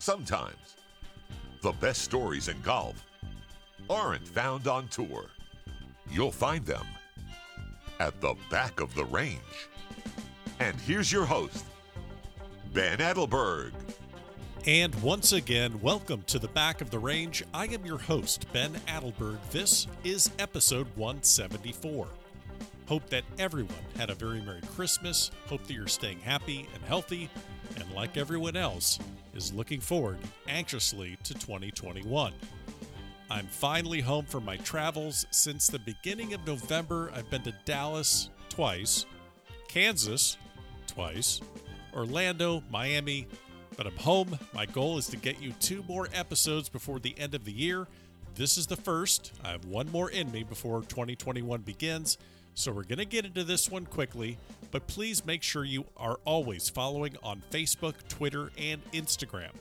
Sometimes the best stories in golf aren't found on tour. You'll find them at the back of the range. And here's your host, Ben Adelberg. And once again, welcome to the back of the range. I am your host, Ben Adelberg. This is episode 174. Hope that everyone had a very Merry Christmas. Hope that you're staying happy and healthy. And like everyone else, is looking forward anxiously to 2021. I'm finally home from my travels. Since the beginning of November, I've been to Dallas twice, Kansas twice, Orlando, Miami, but I'm home. My goal is to get you two more episodes before the end of the year. This is the first. I have one more in me before 2021 begins. So we're going to get into this one quickly, but please make sure you are always following on Facebook, Twitter, and Instagram.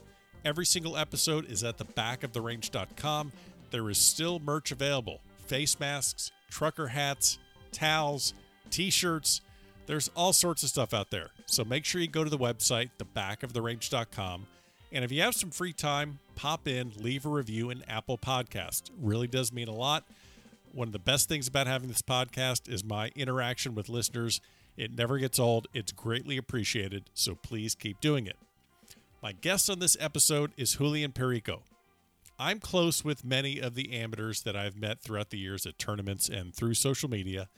Every single episode is at the backoftherange.com. There is still merch available face masks, trucker hats, towels, t shirts. There's all sorts of stuff out there. So make sure you go to the website, thebackoftherange.com. And if you have some free time, pop in, leave a review in Apple Podcast. Really does mean a lot. One of the best things about having this podcast is my interaction with listeners. It never gets old, it's greatly appreciated. So please keep doing it. My guest on this episode is Julian Perico. I'm close with many of the amateurs that I've met throughout the years at tournaments and through social media.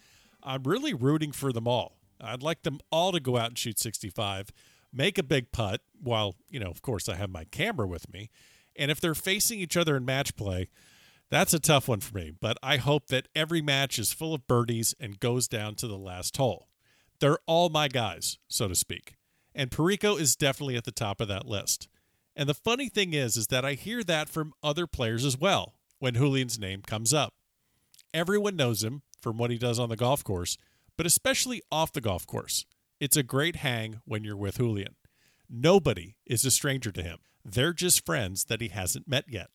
I'm really rooting for them all. I'd like them all to go out and shoot 65, make a big putt while, you know, of course, I have my camera with me. And if they're facing each other in match play, that's a tough one for me. But I hope that every match is full of birdies and goes down to the last hole. They're all my guys, so to speak. And Perico is definitely at the top of that list. And the funny thing is, is that I hear that from other players as well when Julian's name comes up. Everyone knows him from what he does on the golf course, but especially off the golf course. It's a great hang when you're with Julian. Nobody is a stranger to him. They're just friends that he hasn't met yet.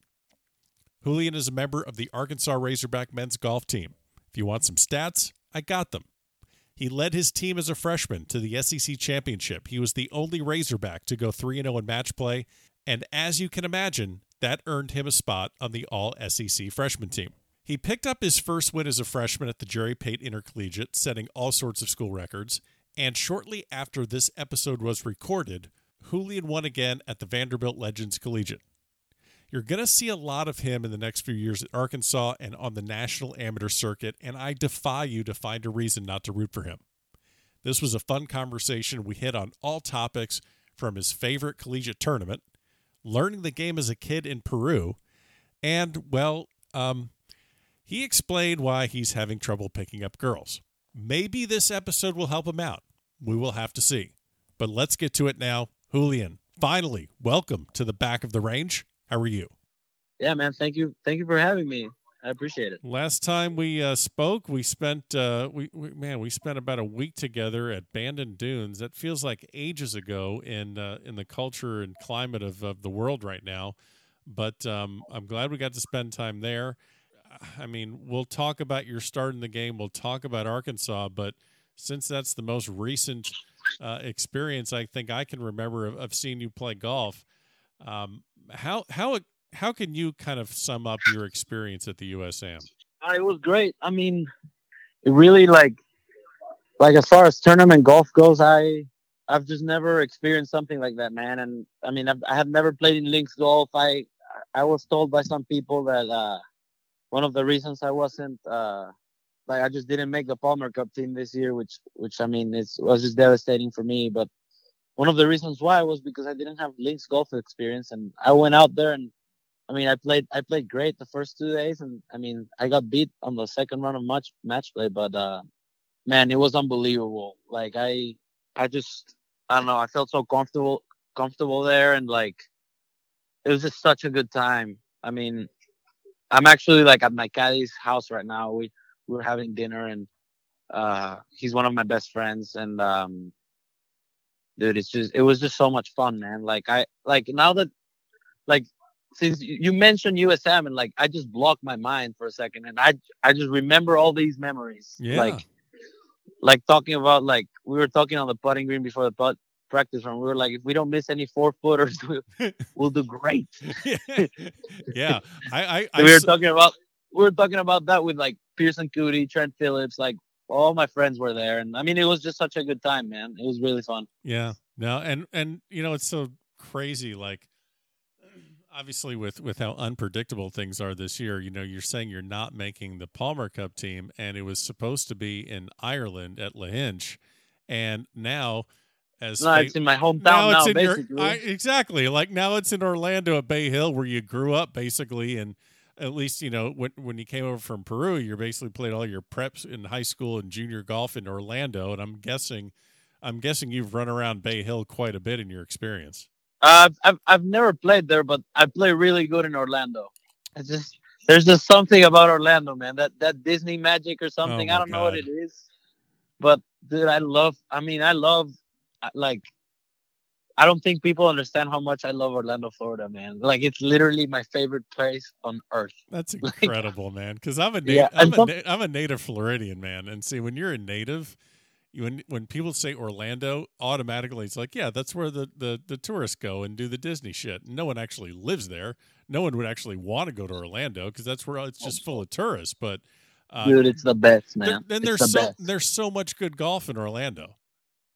Julian is a member of the Arkansas Razorback men's golf team. If you want some stats, I got them. He led his team as a freshman to the SEC championship. He was the only Razorback to go 3 0 in match play and as you can imagine, that earned him a spot on the All SEC freshman team. He picked up his first win as a freshman at the Jerry Pate Intercollegiate, setting all sorts of school records. And shortly after this episode was recorded, Julian won again at the Vanderbilt Legends Collegiate. You're going to see a lot of him in the next few years at Arkansas and on the national amateur circuit, and I defy you to find a reason not to root for him. This was a fun conversation. We hit on all topics from his favorite collegiate tournament, learning the game as a kid in Peru. And, well, um, he explained why he's having trouble picking up girls. Maybe this episode will help him out. We will have to see. But let's get to it now. Julian, finally, welcome to the back of the range. How are you? Yeah, man. Thank you. Thank you for having me. I appreciate it. Last time we uh, spoke, we spent uh, we, we, man we spent about a week together at Bandon Dunes. That feels like ages ago in uh, in the culture and climate of, of the world right now. But um, I'm glad we got to spend time there. I mean, we'll talk about your start in the game. We'll talk about Arkansas, but since that's the most recent uh, experience I think I can remember of, of seeing you play golf, um, how how how can you kind of sum up your experience at the USAM? Uh, it was great. I mean, it really like like as far as tournament golf goes, I I've just never experienced something like that, man. And I mean, I've, I have never played in links golf. I I was told by some people that uh, one of the reasons I wasn't uh, like I just didn't make the Palmer Cup team this year, which which I mean it was just devastating for me. But one of the reasons why was because I didn't have links golf experience, and I went out there and I mean, I played I played great the first two days, and I mean, I got beat on the second round of match match play, but uh, man, it was unbelievable. Like I, I just I don't know, I felt so comfortable comfortable there, and like it was just such a good time. I mean, I'm actually like at my caddy's house right now. We we're having dinner, and uh, he's one of my best friends, and um, dude, it's just it was just so much fun, man. Like I like now that like since you mentioned USAM and like I just blocked my mind for a second and I I just remember all these memories. Yeah. Like like talking about like we were talking on the putting green before the putt practice run. We were like, if we don't miss any four footers, we'll, we'll do great. yeah, I, I, I we were talking about we were talking about that with like Pearson Coody, Trent Phillips, like all my friends were there, and I mean it was just such a good time, man. It was really fun. Yeah. No, and and you know it's so crazy like obviously with with how unpredictable things are this year, you know, you're saying you're not making the Palmer Cup team and it was supposed to be in Ireland at Lahinch and now as No, fate- it's in my hometown now now, it's in your. I, exactly like now it's in Orlando at Bay Hill where you grew up basically and at least you know when when you came over from Peru you basically played all your preps in high school and junior golf in Orlando and I'm guessing I'm guessing you've run around Bay Hill quite a bit in your experience. I've, I've I've never played there, but I play really good in Orlando. It's just there's just something about Orlando, man. That that Disney magic or something. Oh my I don't know what it is, but dude, I love. I mean, I love like. I don't think people understand how much I love Orlando, Florida, man. Like it's literally my favorite place on earth. That's Like- incredible, man. Because I'm a na- Yeah, I'm and a some- na- I'm a native Floridian, man. And see, when you're a native, you, when when people say Orlando, automatically it's like, yeah, that's where the the the tourists go and do the Disney shit. No one actually lives there. No one would actually want to go to Orlando because that's where it's just full of tourists. But uh, Dude, it's the best, man. then it's there's the so best. there's so much good golf in Orlando.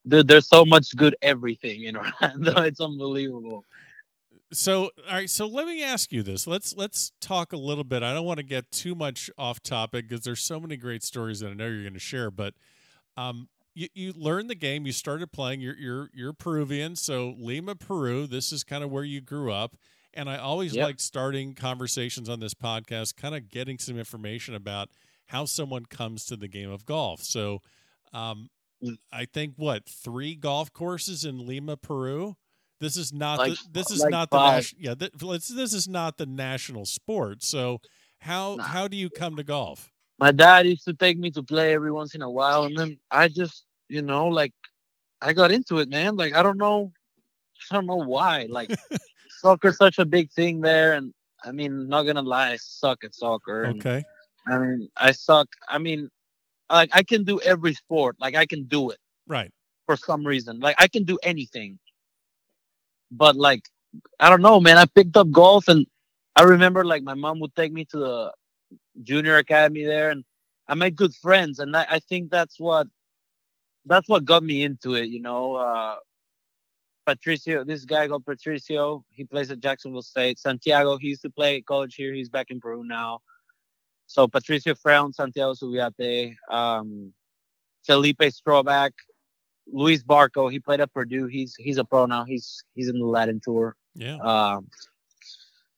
Dude, there's so much good everything in Orlando. It's unbelievable. So, all right. So let me ask you this. Let's let's talk a little bit. I don't want to get too much off topic because there's so many great stories that I know you're going to share. But um, you you learned the game. You started playing. You're you're you're Peruvian, so Lima, Peru. This is kind of where you grew up. And I always Yep. like starting conversations on this podcast, kind of getting some information about how someone comes to the game of golf. So, um. Mm. I think what three golf courses in Lima, Peru. This is not Like- the, this is like not the five. nas- yeah th- this is not the national sport. So how Nah. how do you come to golf? my dad used to take me to play every once in a while and then i just you know like i got into it man like i don't know i don't know why like soccer's such a big thing there and i mean not gonna lie i suck at soccer and, Okay, i mean i suck i mean like i can do every sport. Like i can do it. Right. for some reason. Like i can do anything. But like i don't know man. I picked up golf and i remember like my mom would take me to the junior academy there and i made good friends. And i, I think that's what that's what got me into it you know uh patricio this guy called patricio he plays at jacksonville state. Santiago he used to play college here. He's back in peru now so patricio Freundt santiago subiate um felipe stroback Luis Barco, he played at Purdue. He's he's a pro now. He's he's in the Latin tour. Yeah. Um,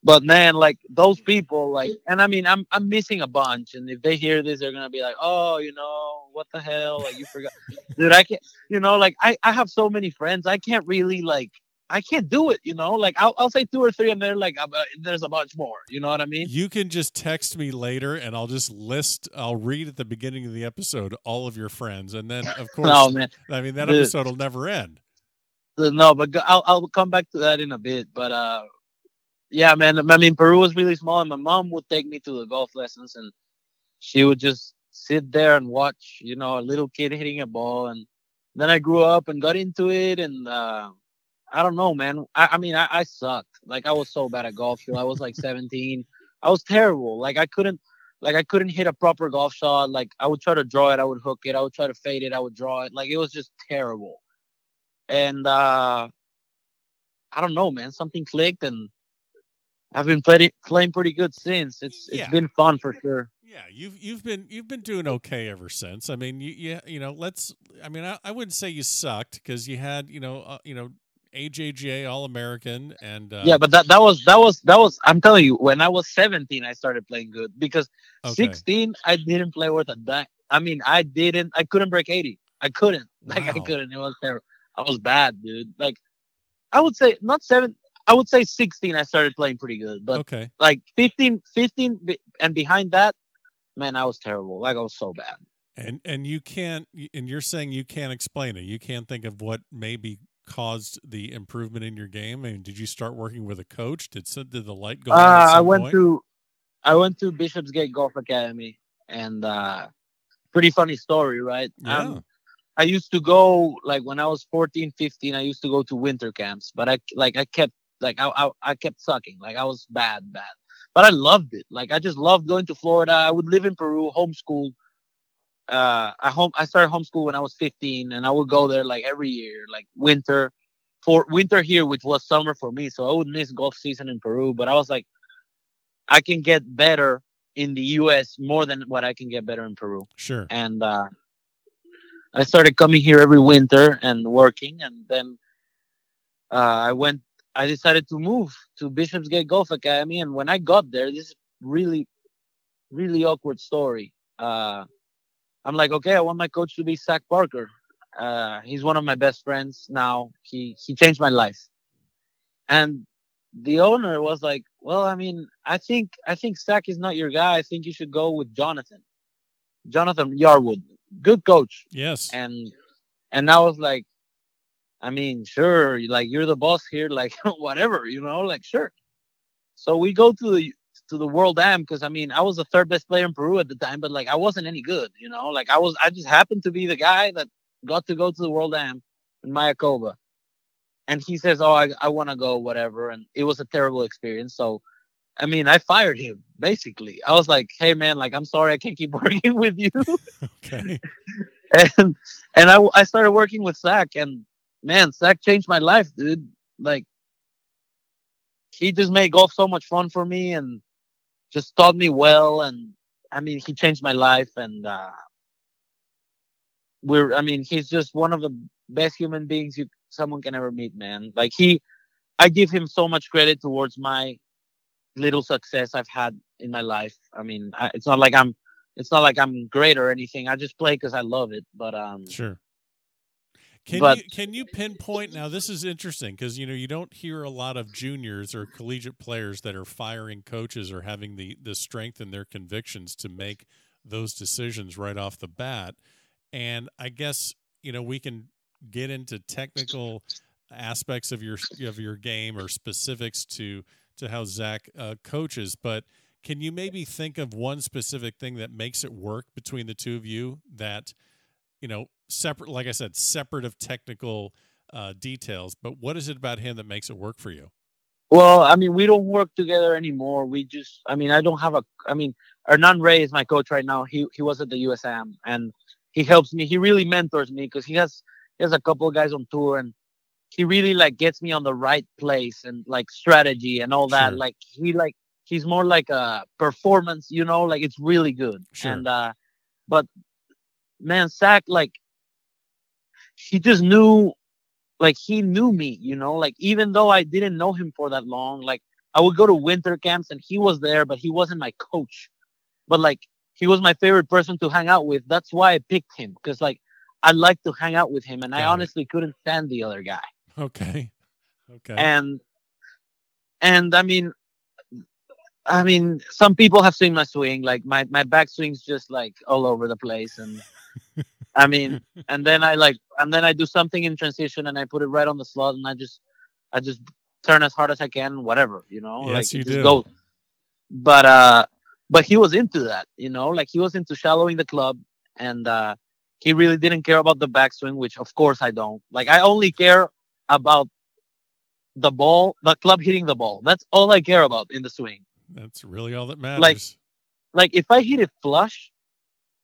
but man, like those people, like, and I mean, I'm I'm missing a bunch. And if they hear this, they're gonna be like, oh, you know, what the hell? Like you forgot, dude. I can't, you know, like I I have so many friends. I can't really like. I can't do it, you know. Like I'll, I'll say two or three, and they're like, uh, "There's a bunch more." You know what I mean? You can just text me later, and I'll just list. I'll read at the beginning of the episode all of your friends, and then of course, No, man. I mean that Dude. episode will never end. No, but I'll I'll come back to that in a bit. But uh, yeah, man. I mean, Peru was really small, and my mom would take me to the golf lessons, and she would just sit there and watch, you know, a little kid hitting a ball, and then I grew up and got into it, and uh, I don't know, man. I, I mean, I, I sucked. Like I was so bad at golf. till I was like 17. I was terrible. Like I couldn't. Like I couldn't hit a proper golf shot. Like I would try to draw it, I would hook it. I would try to fade it, I would draw it. Like it was just terrible and uh I don't know, man. Something clicked, and I've been playing playing pretty good since. It's Yeah. it's been fun for sure. Yeah, you've you've been you've been doing okay ever since. I mean, you you, you know, let's. I mean, I, I wouldn't say you sucked because you had you know uh, you know AJGA All American and uh, yeah, but that that was that was that was. I'm telling you, when I was 17, I started playing good because okay. 16, I didn't play worth a dime. I mean, I didn't. I couldn't break 80. I couldn't. Like I couldn't. It was terrible. I was bad, dude. Like I would say not seven. I would say 16. I started playing pretty good, but okay. like 15, 15, and behind that, man, I was terrible. Like I was so bad. And and you can't and you're saying you can't explain it. You can't think of what maybe caused the improvement in your game. I mean, did you start working with a coach? Did did the light go? Uh, I went point? to I went to Bishopsgate Golf Academy, and uh, pretty funny story, right? Yeah. Um, I used to go like when I was 14, 15, I used to go to winter camps, but I like I kept like I I, I kept sucking. Like I was bad, bad. But I loved it. Like I just loved going to Florida. I would live in Peru, homeschool. Uh, I home I started homeschool when I was 15, and I would go there like every year, like winter, for winter here, which was summer for me. So I would miss golf season in Peru. But I was like, I can get better in the U.S. more than what I can get better in Peru. Sure. And uh, I started coming here every winter and working, and then uh, I went. I decided to move to Bishopsgate Golf Academy, and when I got there, this is really, really awkward story. Uh, I'm like, okay, I want my coach to be Zach Parker. Uh, he's one of my best friends now. He he changed my life, and the owner was like, well, I mean, I think I think Zach is not your guy. I think you should go with Jonathan, Jonathan Yarwood good coach. Yes. And and I was like, I mean, sure, like you're the boss here, like whatever, you know, like sure. So we go to the to the World Am because I mean I was the third best player in Peru at the time, but like I wasn't any good, you know. Like I was, I just happened to be the guy that got to go to the World Am in Mayakoba. And he says, "Oh, I, I want to go, whatever." And it was a terrible experience. So I mean, I fired him basically. I was like, "Hey, man, like I'm sorry, I can't keep working with you." okay. And and I I started working with Zach, and man, Zach changed my life, dude. Like he just made golf so much fun for me, and just taught me well. And I mean, he changed my life, and uh, we're. I mean, he's just one of the best human beings you someone can ever meet, man. Like he, I give him so much credit towards my little success I've had in my life. I mean, I, it's not like I'm it's not like I'm great or anything. I just play because I love it. But um, sure. Can but, you can you pinpoint now? This is interesting because you know you don't hear a lot of juniors or collegiate players that are firing coaches or having the the strength in their convictions to make those decisions right off the bat. And I guess you know we can get into technical aspects of your of your game or specifics to to how Zach uh, coaches, but can you maybe think of one specific thing that makes it work between the two of you that, you know, separate, like I said, separate of technical uh, details, but what is it about him that makes it work for you? Well, I mean, we don't work together anymore. We just, I mean, I don't have a, I mean, Hernan Rey is my coach right now. He he was at the USAM and he helps me. He really mentors me because he has he has a couple of guys on tour and he really like gets me on the right place and like strategy and all that. Sure. Like he like he's more like a performance, you know, like it's really good. Sure. And uh but man, Zach like he just knew like he knew me, you know, like even though I didn't know him for that long, like I would go to winter camps and he was there, but he wasn't my coach. But like he was my favorite person to hang out with. That's why I picked him because like I like to hang out with him, and Got I it. honestly couldn't stand the other guy. Okay. Okay. And and I mean, I mean, some people have seen my swing. Like my my backswing's just like all over the place, and I mean, and then I like, and then I do something in transition, and I put it right on the slot, and I just I just turn as hard as I can, whatever, you know. Yes, like you just do. goes. But uh, but he was into that, you know, like he was into shallowing the club, and uh, he really didn't care about the backswing, which of course I don't. Like I only care about the ball, the club hitting the ball. That's all I care about in the swing. That's really all that matters. Like, Like if I hit it flush,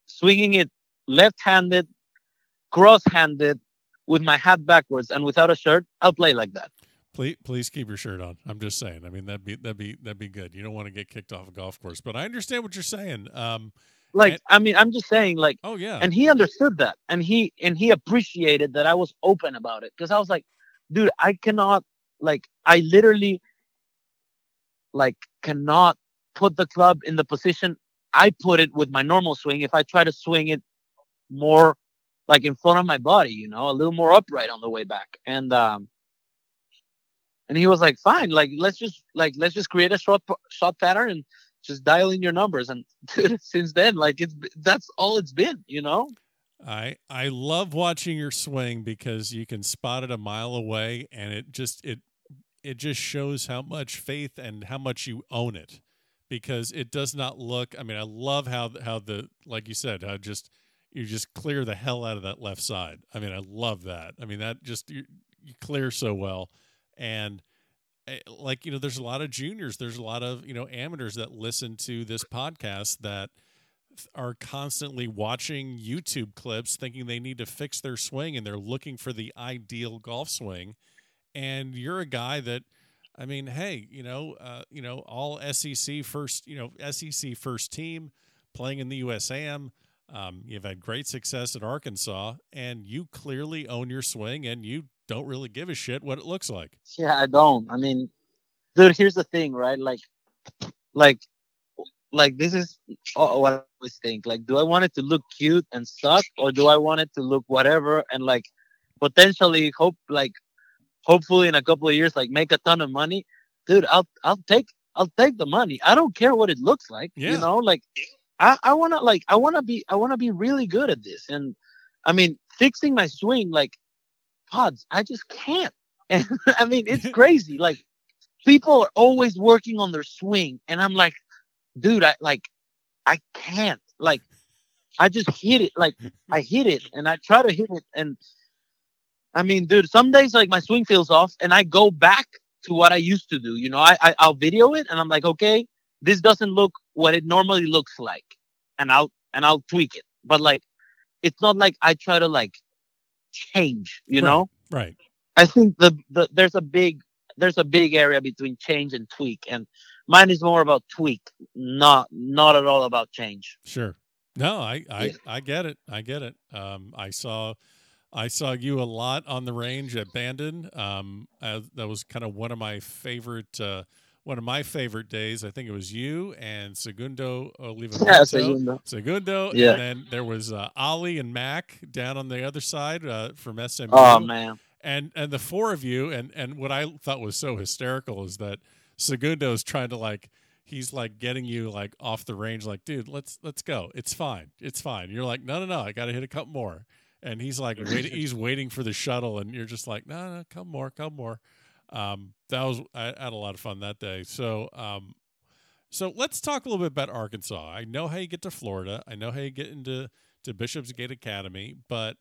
swinging it left-handed, cross-handed, with my hat backwards and without a shirt, I'll play like that. please, please keep your shirt on. I'm just saying. I mean, that'd be that'd be that'd be good. You don't want to get kicked off a golf course, but I understand what you're saying. Um, Like And- I mean, I'm just saying, like, oh yeah, and he understood that, and he and he appreciated that I was open about it because I was like, dude, I cannot, like, I literally, like, cannot put the club in the position I put it with my normal swing if I try to swing it more like in front of my body, you know, a little more upright on the way back. And um and he was like, "Fine, like let's just like let's just create a shot shot pattern and just dial in your numbers." And since then, like it's that's all it's been, you know. I I love watching your swing because you can spot it a mile away, and it just it it just shows how much faith and how much you own it. Because it does not look. I mean, I love how how the like you said, how just you just clear the hell out of that left side. I mean, I love that. I mean, that just you, you clear so well, and eh, like you know, there's a lot of juniors, there's a lot of you know amateurs that listen to this podcast that are constantly watching YouTube clips, thinking they need to fix their swing, and they're looking for the ideal golf swing. And you're a guy that I mean, hey, you know, uh, you know, all SEC first, you know, SEC first team playing in the USAM. Um, you've had great success at Arkansas, and you clearly own your swing, and you don't really give a shit what it looks like. Yeah, I don't. I mean, dude, here's the thing, right? Like, like, like this is what I always think. Like, do I want it to look cute and suck, or do I want it to look whatever and like potentially hope like hopefully in a couple of years like make a ton of money dude i'll i'll take i'll take the money i don't care what it looks like yeah. you know like i i want to like i want to be i want to be really good at this. And i mean fixing my swing like pods i just can't. And i mean it's crazy. Like people are always working on their swing. And i'm like dude i like i can't. Like i just hit it. Like i hit it and i try to hit it. And I mean, dude, some days like my swing feels off and I go back to what I used to do. You know, I, I I'll video it and I'm like, okay, this doesn't look what it normally looks like. And I'll and I'll tweak it. But like it's not like I try to like change, you right, know? Right. I think the, the there's a big there's a big area between change and tweak and mine is more about tweak, not not at all about change. Sure. No, I I, yeah. I get it. I get it. Um I saw I saw you a lot on the range at Bandon. Um, uh, that was kind of one of my favorite, uh, one of my favorite days. I think it was you and Segundo Oliva. Yeah, Segundo. Segundo. Yeah. And then there was uh, Ali and Mac down on the other side uh, from SMU. Oh man. And and the four of you and and what I thought was so hysterical is that Segundo is trying to like he's like getting you like off the range like dude let's let's go it's fine it's fine you're like no no no i gotta hit a couple more and he's like waiting, he's waiting for the shuttle, and you're just like, no, no, come more, come more. Um, that was I had a lot of fun that day. So, um, so let's talk a little bit about Arkansas. I know how you get to Florida. I know how you get into to Bishopsgate Academy, but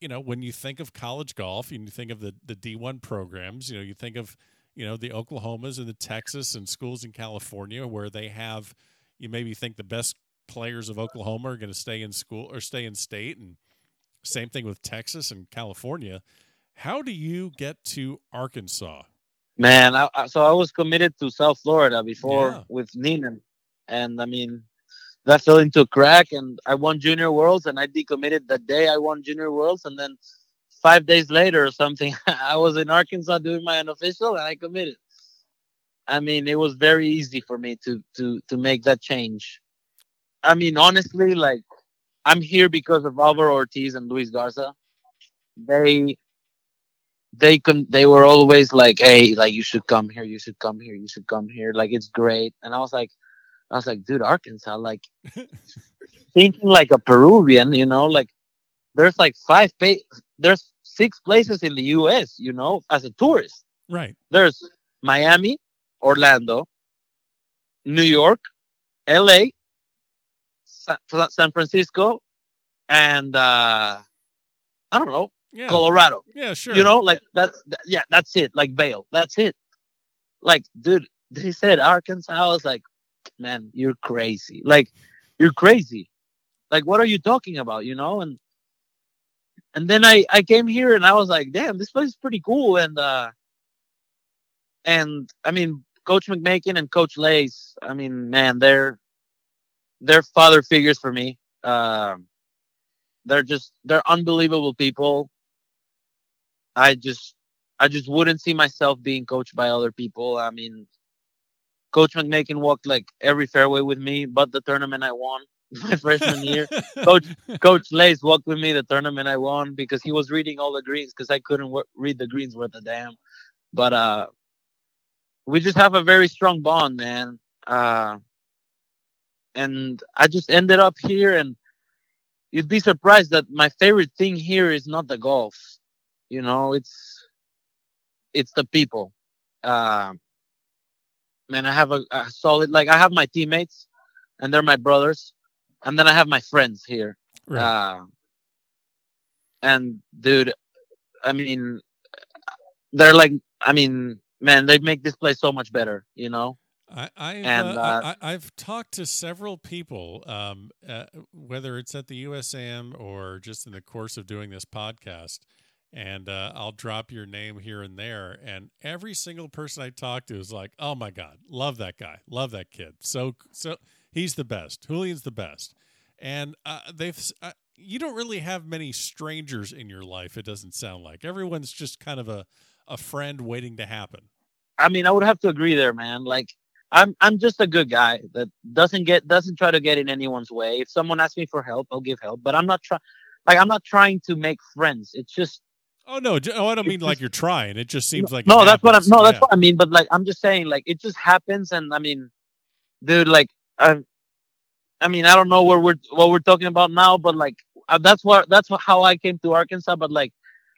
you know when you think of college golf, you think of the the D one programs. You know, you think of you know the Oklahomas and the Texas and schools in California where they have. You maybe think the best players of Oklahoma are going to stay in school or stay in state, and same thing with Texas and California. How do you get to Arkansas? Man, I, so I was committed to South Florida before yeah. with Neenan, and I mean that fell into a crack, and I won Junior Worlds, and I decommitted the day I won Junior Worlds, and then five days later or something, I was in Arkansas doing my unofficial, and I committed. I mean, it was very easy for me to to to make that change. I mean, honestly, like I'm here because of Alvaro Ortiz and Luis Garza. They they can they were always like, hey, like you should come here, you should come here, you should come here. Like it's great. And I was like, I was like, dude, Arkansas, like thinking like a Peruvian, you know, like there's like five pa- there's six places in the US, you know, as a tourist. Right. There's Miami, Orlando, New York, LA, San Francisco, and uh, I don't know, yeah. Colorado. Yeah, sure. You know, like that's that, yeah, that's it. Like Vail, that's it. Like, dude, he said Arkansas. I was like, man, you're crazy. Like, you're crazy. Like, what are you talking about? You know, and and then I I came here and I was like, damn, this place is pretty cool. And uh, and I mean, Coach McMakin and Coach Lace. I mean, man, they're they're father figures for me. Um, they're just they're unbelievable people. I just I just wouldn't see myself being coached by other people. I mean, Coach McMakin walked like every fairway with me, but the tournament I won my freshman year. Coach Coach Lace walked with me the tournament I won because he was reading all the greens because I couldn't w- read the greens worth a damn. But uh, we just have a very strong bond, man. Uh, and I just ended up here and you'd be surprised that my favorite thing here is not the golf. You know, it's it's the people. Uh, man, I have a, a solid like I have my teammates and they're my brothers. And then I have my friends here. Right. Uh, and dude, I mean, they're like, I mean, man, they make this place so much better, you know. I, I've, And, uh, uh, I, I've talked to several people, um, uh, whether it's at the USAM or just in the course of doing this podcast, and uh, I'll drop your name here and there. And every single person I talk to is like, "Oh my god, love that guy, love that kid. So so he's the best. Julian's the best." And uh, they've uh, you don't really have many strangers in your life. It doesn't sound like everyone's just kind of a a friend waiting to happen. I mean, I would have to agree there, man. Like, I'm I'm just a good guy that doesn't get doesn't try to get in anyone's way. If someone asks me for help, I'll give help. But I'm not trying, like, I'm not trying to make friends. It's just Oh no! Oh, I don't mean like you're trying. It just seems like no, that's what I'm. No, that's what I mean. But like, I'm just saying, like, it just happens, and I mean, dude, like, I, I mean, I don't know where we're what we're talking about now, but like, uh, that's what that's what, how I came to Arkansas. But like,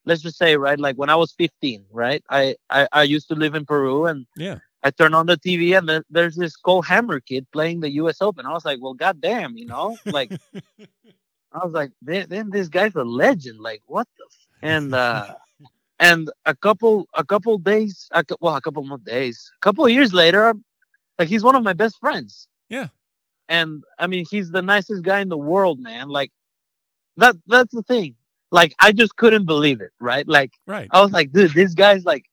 let's just say, right, like when I was 15, right, I I, I used to live in Peru, and Yeah. I turned on the TV, and then there's this Cole Hammer kid playing the U.S. Open. I was like, well, goddamn, you know, like. I was like, then, then this guy's a legend. Like, what the? And uh, and a couple, a couple days, a, well, a couple more days, a couple of years later, like he's one of my best friends. Yeah. And I mean, he's the nicest guy in the world, man. Like, that that's the thing. Like, I just couldn't believe it, right? Like, right. I was like, dude, this guy's like,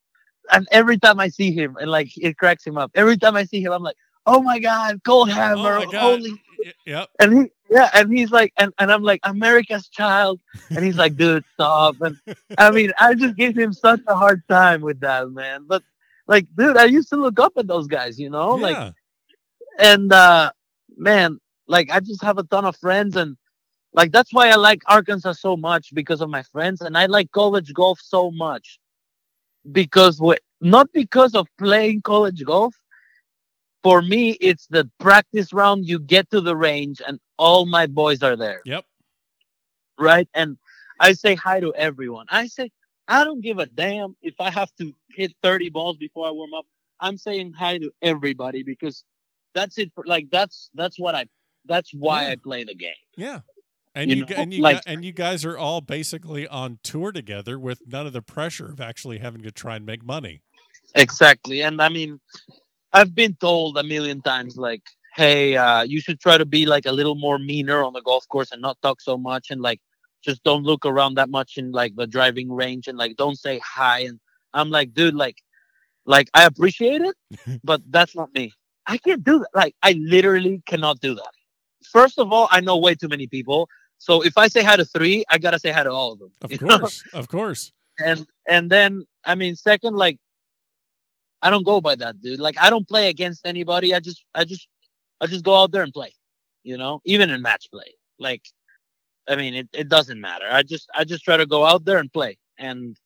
and every time I see him, and like it cracks him up. Every time I see him, I'm like, oh my god, Cole Hammer, my God. holy Yep. and he yeah and he's like and, and i'm like america's child. And he's like dude stop. And i mean i just gave him such a hard time with that man. But like dude i used to look up at those guys you know? Like yeah. and uh man like i just have a ton of friends and like that's why i like arkansas so much because of my friends and i like college golf so much. Because what not because of playing college golf. For me it's the practice round you get to the range and all my boys are there Yep. right and i say hi to everyone i say i don't give a damn if i have to hit 30 balls before i warm up i'm saying hi to everybody because that's it for, like that's that's what i that's why Yeah. i play the game Yeah. And You you, know, and you like- and you guys are all basically on tour together with none of the pressure of actually having to try and make money. Exactly. And I mean, I've been told a million times, like, hey, uh, you should try to be like a little more meaner on the golf course and not talk so much and like just don't look around that much in like the driving range and like don't say hi. And I'm like, dude, like, like I appreciate it, but that's not me. I can't do that. Like, I literally cannot do that. First of all, I know way too many people. So if I say hi to three, I gotta say hi to all of them. Of you know? course. Of course. and and then I mean, second, like I don't go by that, dude. Like I don't play against anybody. I just I just I just go out there and play. You know, even in match play. Like I mean, it, it doesn't matter. I just I just try to go out there and play. And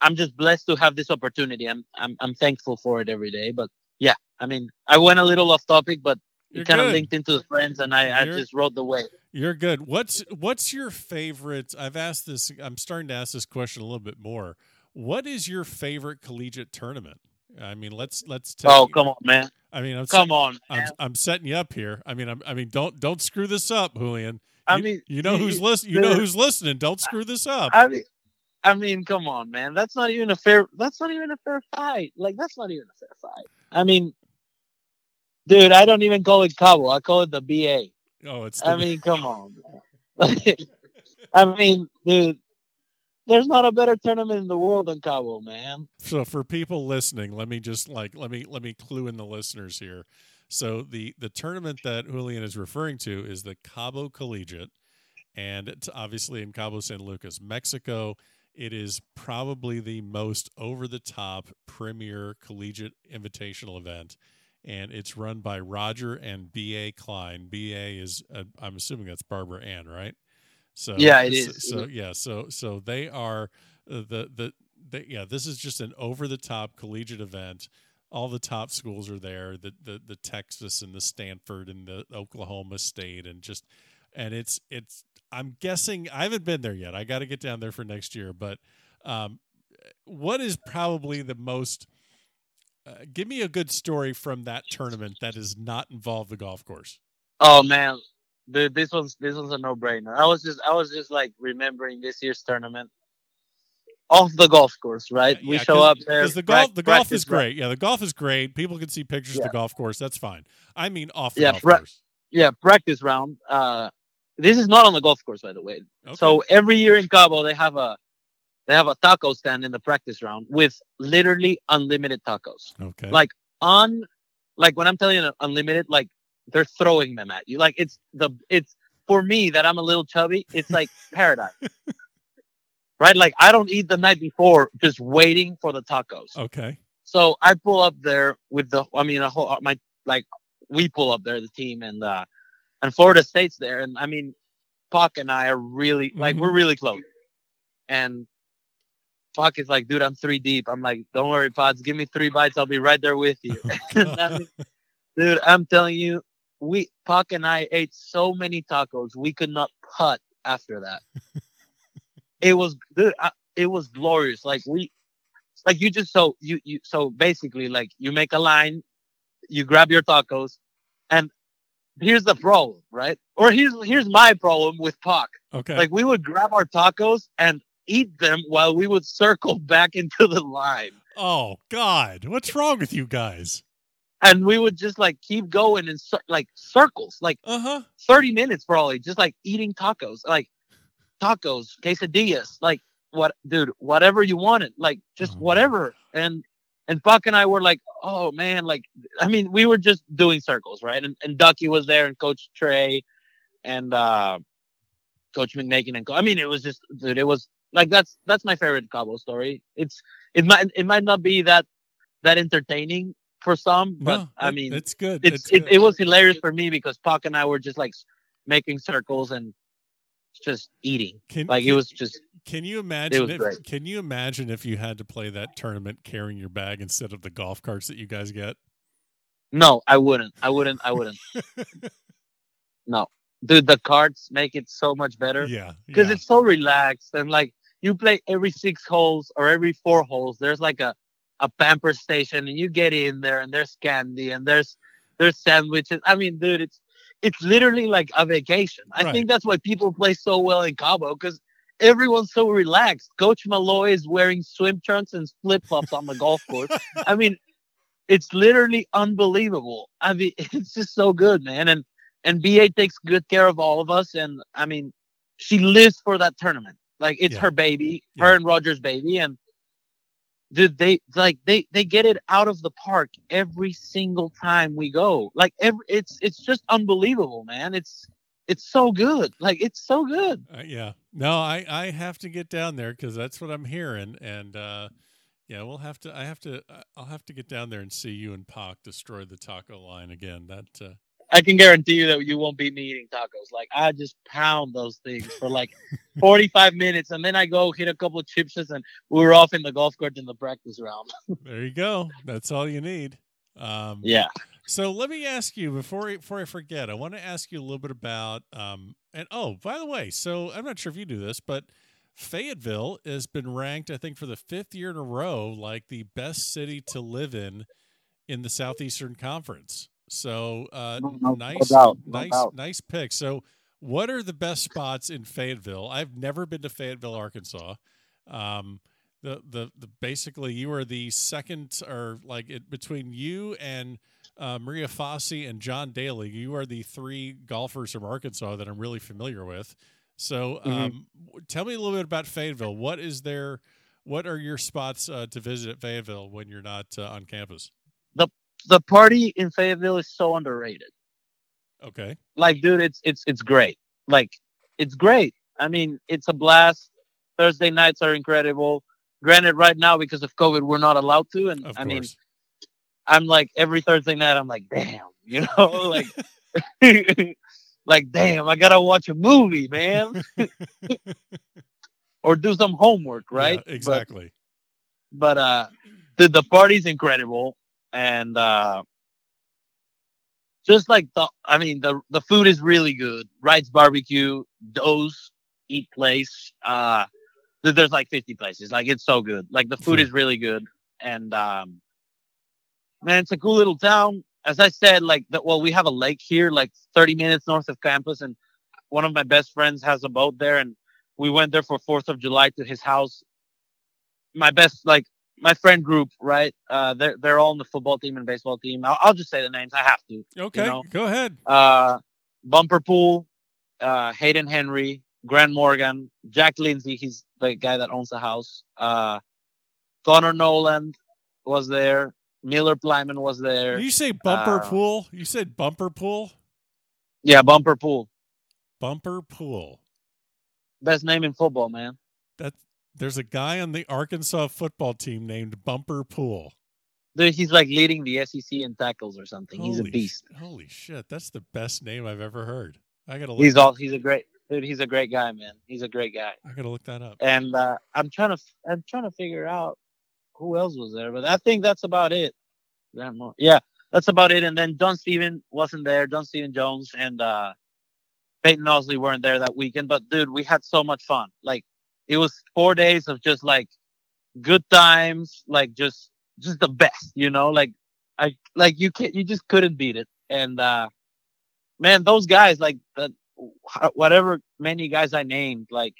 I'm just blessed to have this opportunity. I'm I'm I'm thankful for it every day. But yeah, I mean, I went a little off topic, but it kind of linked into the friends, and I I just rode the wave. You're good. What's what's your favorite? I've asked this. I'm starting to ask this question a little bit more. What is your favorite collegiate tournament? I mean, let's let's. Take, Oh come on, man! I mean, I'm Come set- on, I'm, man. I'm setting you up here. I mean, I'm, I mean, don't don't screw this up, Julian. I You- mean, you know who's listening. You know who's listening. Don't screw this up. I mean, I mean, come on, man. That's not even a fair. That's not even a fair fight. Like that's not even a fair fight. I mean, dude, I don't even call it Cabo. I call it the BA. Oh, it's. I the- mean, come on. I mean, dude, there's not a better tournament in the world than Cabo, man. so for people listening, let me just like let me let me clue in the listeners here. So the the tournament that Julian is referring to is the Cabo Collegiate, and it's obviously in Cabo San Lucas, Mexico. It is probably the most over the top premier collegiate invitational event, and it's run by Roger and B. A. Klein. B. A. is uh, I'm assuming that's Barbara Ann, right? So Yeah, it so- So, yeah, so so they are uh, the the they, yeah, this is just an over the top collegiate event. All the top schools are there. The, the the Texas and the Stanford and the Oklahoma State and just and it's it's I'm guessing I haven't been there yet. I got to get down there for next year. But um, what is probably the most? Uh, give me a good story from that tournament that does not involve the golf course. Oh man, this one's this was a no brainer. I was just I was just like remembering this year's tournament off the golf course, right? we Yeah, show up there. Because the golf, the golf is great. Yeah, the golf is great. People can see pictures of the golf course. That's fine. I mean, off the Yeah, golf pra- course. yeah, practice round. Uh, this is not on the golf course, by the way. Okay. So every year in Cabo, they have a they have a taco stand in the practice round with literally unlimited tacos. okay. like, On, like when I'm telling you unlimited, like they're throwing them at you. Like it's the it's for me that I'm a little chubby. It's like paradise, right? Like I don't eat the night before, just waiting for the tacos. okay. So I pull up there with the, I mean, a whole, my, like, we pull up there, the team, and, uh, and Florida State's there. And I mean, Pak and I are really, like, Mhm. we're really close. And Pak is like, dude, I'm three deep. I'm like, don't worry, Pods, give me three bites. I'll be right there with you. Dude, I'm telling you, we, Pak and I ate so many tacos, we could not putt after that. it was, dude, I, it was glorious. Like, we, like you just so you you so basically like you make a line, you grab your tacos, and here's the problem, right? Or here's here's my problem with Pak. okay. Like we would grab our tacos and eat them while we would circle back into the line. oh God, what's wrong with you guys? And we would just like keep going in like circles, like Uh huh. 30 minutes probably, just like eating tacos, like tacos, quesadillas, like what, dude, whatever you wanted, like just Oh. whatever. And and Pak and I were like, oh man, like I mean, we were just doing circles, right? And and Ducky was there, and Coach Trey, and uh, Coach McMakin, and Co- I mean, it was just, dude, it was like that's that's my favorite Cabo story. It's it might it might not be that that entertaining for some, but No, I mean, it's good. it's it's it, good. it was hilarious for me because Pak and I were just like making circles and just eating. Can, Like it was just Can you imagine? if, great. Can you imagine if you had to play that tournament carrying your bag instead of the golf carts that you guys get? no, I wouldn't. I wouldn't. I wouldn't. no, dude, the carts make it so much better Yeah. because yeah. it's so relaxed and like you play every six holes or every four holes. There's like a a pamper station and you get in there and there's candy and there's there's sandwiches. I mean, dude, it's it's literally like a vacation. I Right. think that's why people play so well in Cabo because everyone's so relaxed. Coach Malloy is wearing swim trunks and flip flops on the golf course. I mean, it's literally unbelievable. I mean, it's just so good, man. And and BA takes good care of all of us. And I mean, she lives for that tournament. Like it's Yeah. her baby, Yeah. her and Roger's baby. And dude, they like they they get it out of the park every single time we go. Like every it's it's just unbelievable, man. It's it's so good. Like it's so good. Uh, yeah. No, I I have to get down there because that's what I'm hearing, and uh, yeah, we'll have to. I have to. I'll have to get down there and see you and Pak destroy the taco line again. That uh, I can guarantee you that you won't beat me eating tacos. Like I just pound those things for like 45 minutes, and then I go hit a couple of chips, and we are off in the golf cart in the practice round. there you go. That's all you need. Um, Yeah. So let me ask you before I- before I forget. I want to ask you a little bit about um and oh by the way, so I'm not sure if you do this, but Fayetteville has been ranked I think for the fifth year in a row like the best city to live in in the Southeastern Conference. So uh, No- no- no nice, doubt, no nice, doubt. nice pick. So what are the best spots in Fayetteville? I've never been to Fayetteville, Arkansas. Um, the, the the basically you are the second or like it, between you and uh, Maria Fassi and John Daly, you are the three golfers from Arkansas that I'm really familiar with. So, Mhm. um, w- tell me a little bit about Fayetteville. What is there? What are your spots uh, to visit at Fayetteville when you're not uh, on campus? The party in Fayetteville is so underrated. Okay. Like, dude, it's it's it's great. Like, it's great. I mean, it's a blast. Thursday nights are incredible. Granted, right now because of COVID, we're not allowed to, and Of I mean. I'm like every Thursday night, I'm like, damn, you know, like, like, damn, I gotta watch a movie, man, or do some homework, right? Yeah, But- exactly. But, uh, the the party's incredible, and uh, just like the, I mean, the the food is really good. Wright's Barbecue, Doe's Eat Place, uh, there's like 50 places. Like it's so good. Like the food is really good, and um, man, it's a cool little town. as I said, like that. Well, we have a lake here, like 30 minutes north of campus, and one of my best friends has a boat there, and we went there for Fourth of July to his house. My best, like my friend group, right? Uh, they're they're all in the football team and baseball team. I'll, I'll just say the names. I have to. Okay, you know? go ahead. Uh, Bumper Pool, uh, Hayden Henry, Grant Morgan, Jack Lindsay. He's the guy that owns the house. Uh, Connor Noland was there. Miller Plyman was there. Did you say bumper Uh, pool? You said bumper pool? Yeah, Bumper Pool. Bumper pool. Best name in football, man. That there's a guy on the Arkansas football team named Bumper Pool. He's like leading the SEC in tackles or something. he's a beast. holy shit, that's the best name I've ever heard. I gotta look. He's all. He's a great dude. He's a great guy, man. He's a great guy. I gotta look that up. And uh, I'm trying to. I'm trying to figure out who else was there, but I think that's about it. Grant Mo- Yeah, that's about it. And then Don Steven wasn't there. Don Steven Jones and uh, Peyton Osley weren't there that weekend. But dude, we had so much fun. Like it was four days of just like good times, like just just the best, you know. Like I like you can't you just couldn't beat it. And uh, man, those guys like the whatever many guys I named, like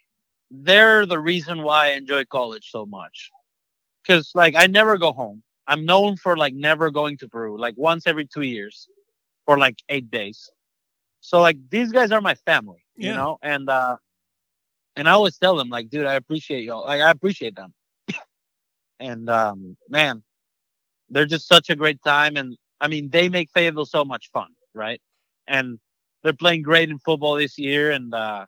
they're the reason why I enjoy college so much. Cause like I never go home. I'm known for like never going to Peru, like once every two years for like eight days. So like these guys are my family, you know, and uh and I always tell them like, dude, I appreciate y'all. Like I appreciate them. and um man, they're just such a great time and I mean they make Fayetteville so much fun, right? And they're playing great in football this year and uh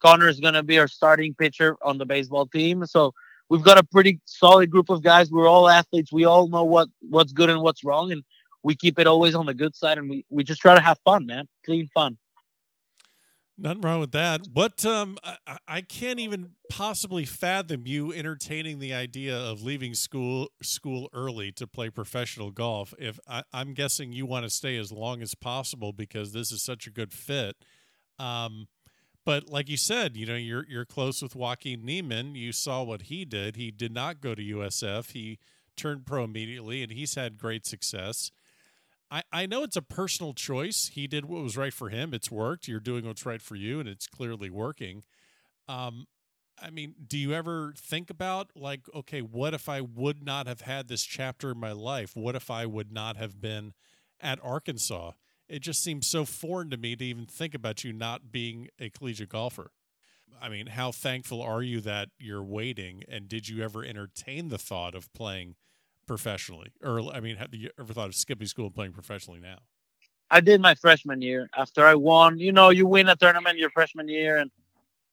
Connor is gonna be our starting pitcher on the baseball team. So we've got a pretty solid group of guys. We're all athletes. We all know what what's good and what's wrong, and we keep it always on the good side. And we we just try to have fun, man. Clean fun. Nothing wrong with that. What um I- I, can't even possibly fathom you entertaining the idea of leaving school school early to play professional golf. If I, I'm guessing you want to stay as long as possible because this is such a good fit. Um, but like you said, you know you're you're close with Joaquin Niemann. You saw what he did. He did not go to USF. He turned pro immediately, and he's had great success. I, I know it's a personal choice. He did what was right for him. It's worked. You're doing what's right for you, and it's clearly working. Um, I mean, do you ever think about like, okay, what if I would not have had this chapter in my life? What if I would not have been at Arkansas? It just seems so foreign to me to even think about you not being a collegiate golfer. I mean, how thankful are you that you're waiting? And did you ever entertain the thought of playing professionally? Or, I mean, have you ever thought of skipping school and playing professionally now? I did my freshman year after I won. You know, you win a tournament your freshman year, and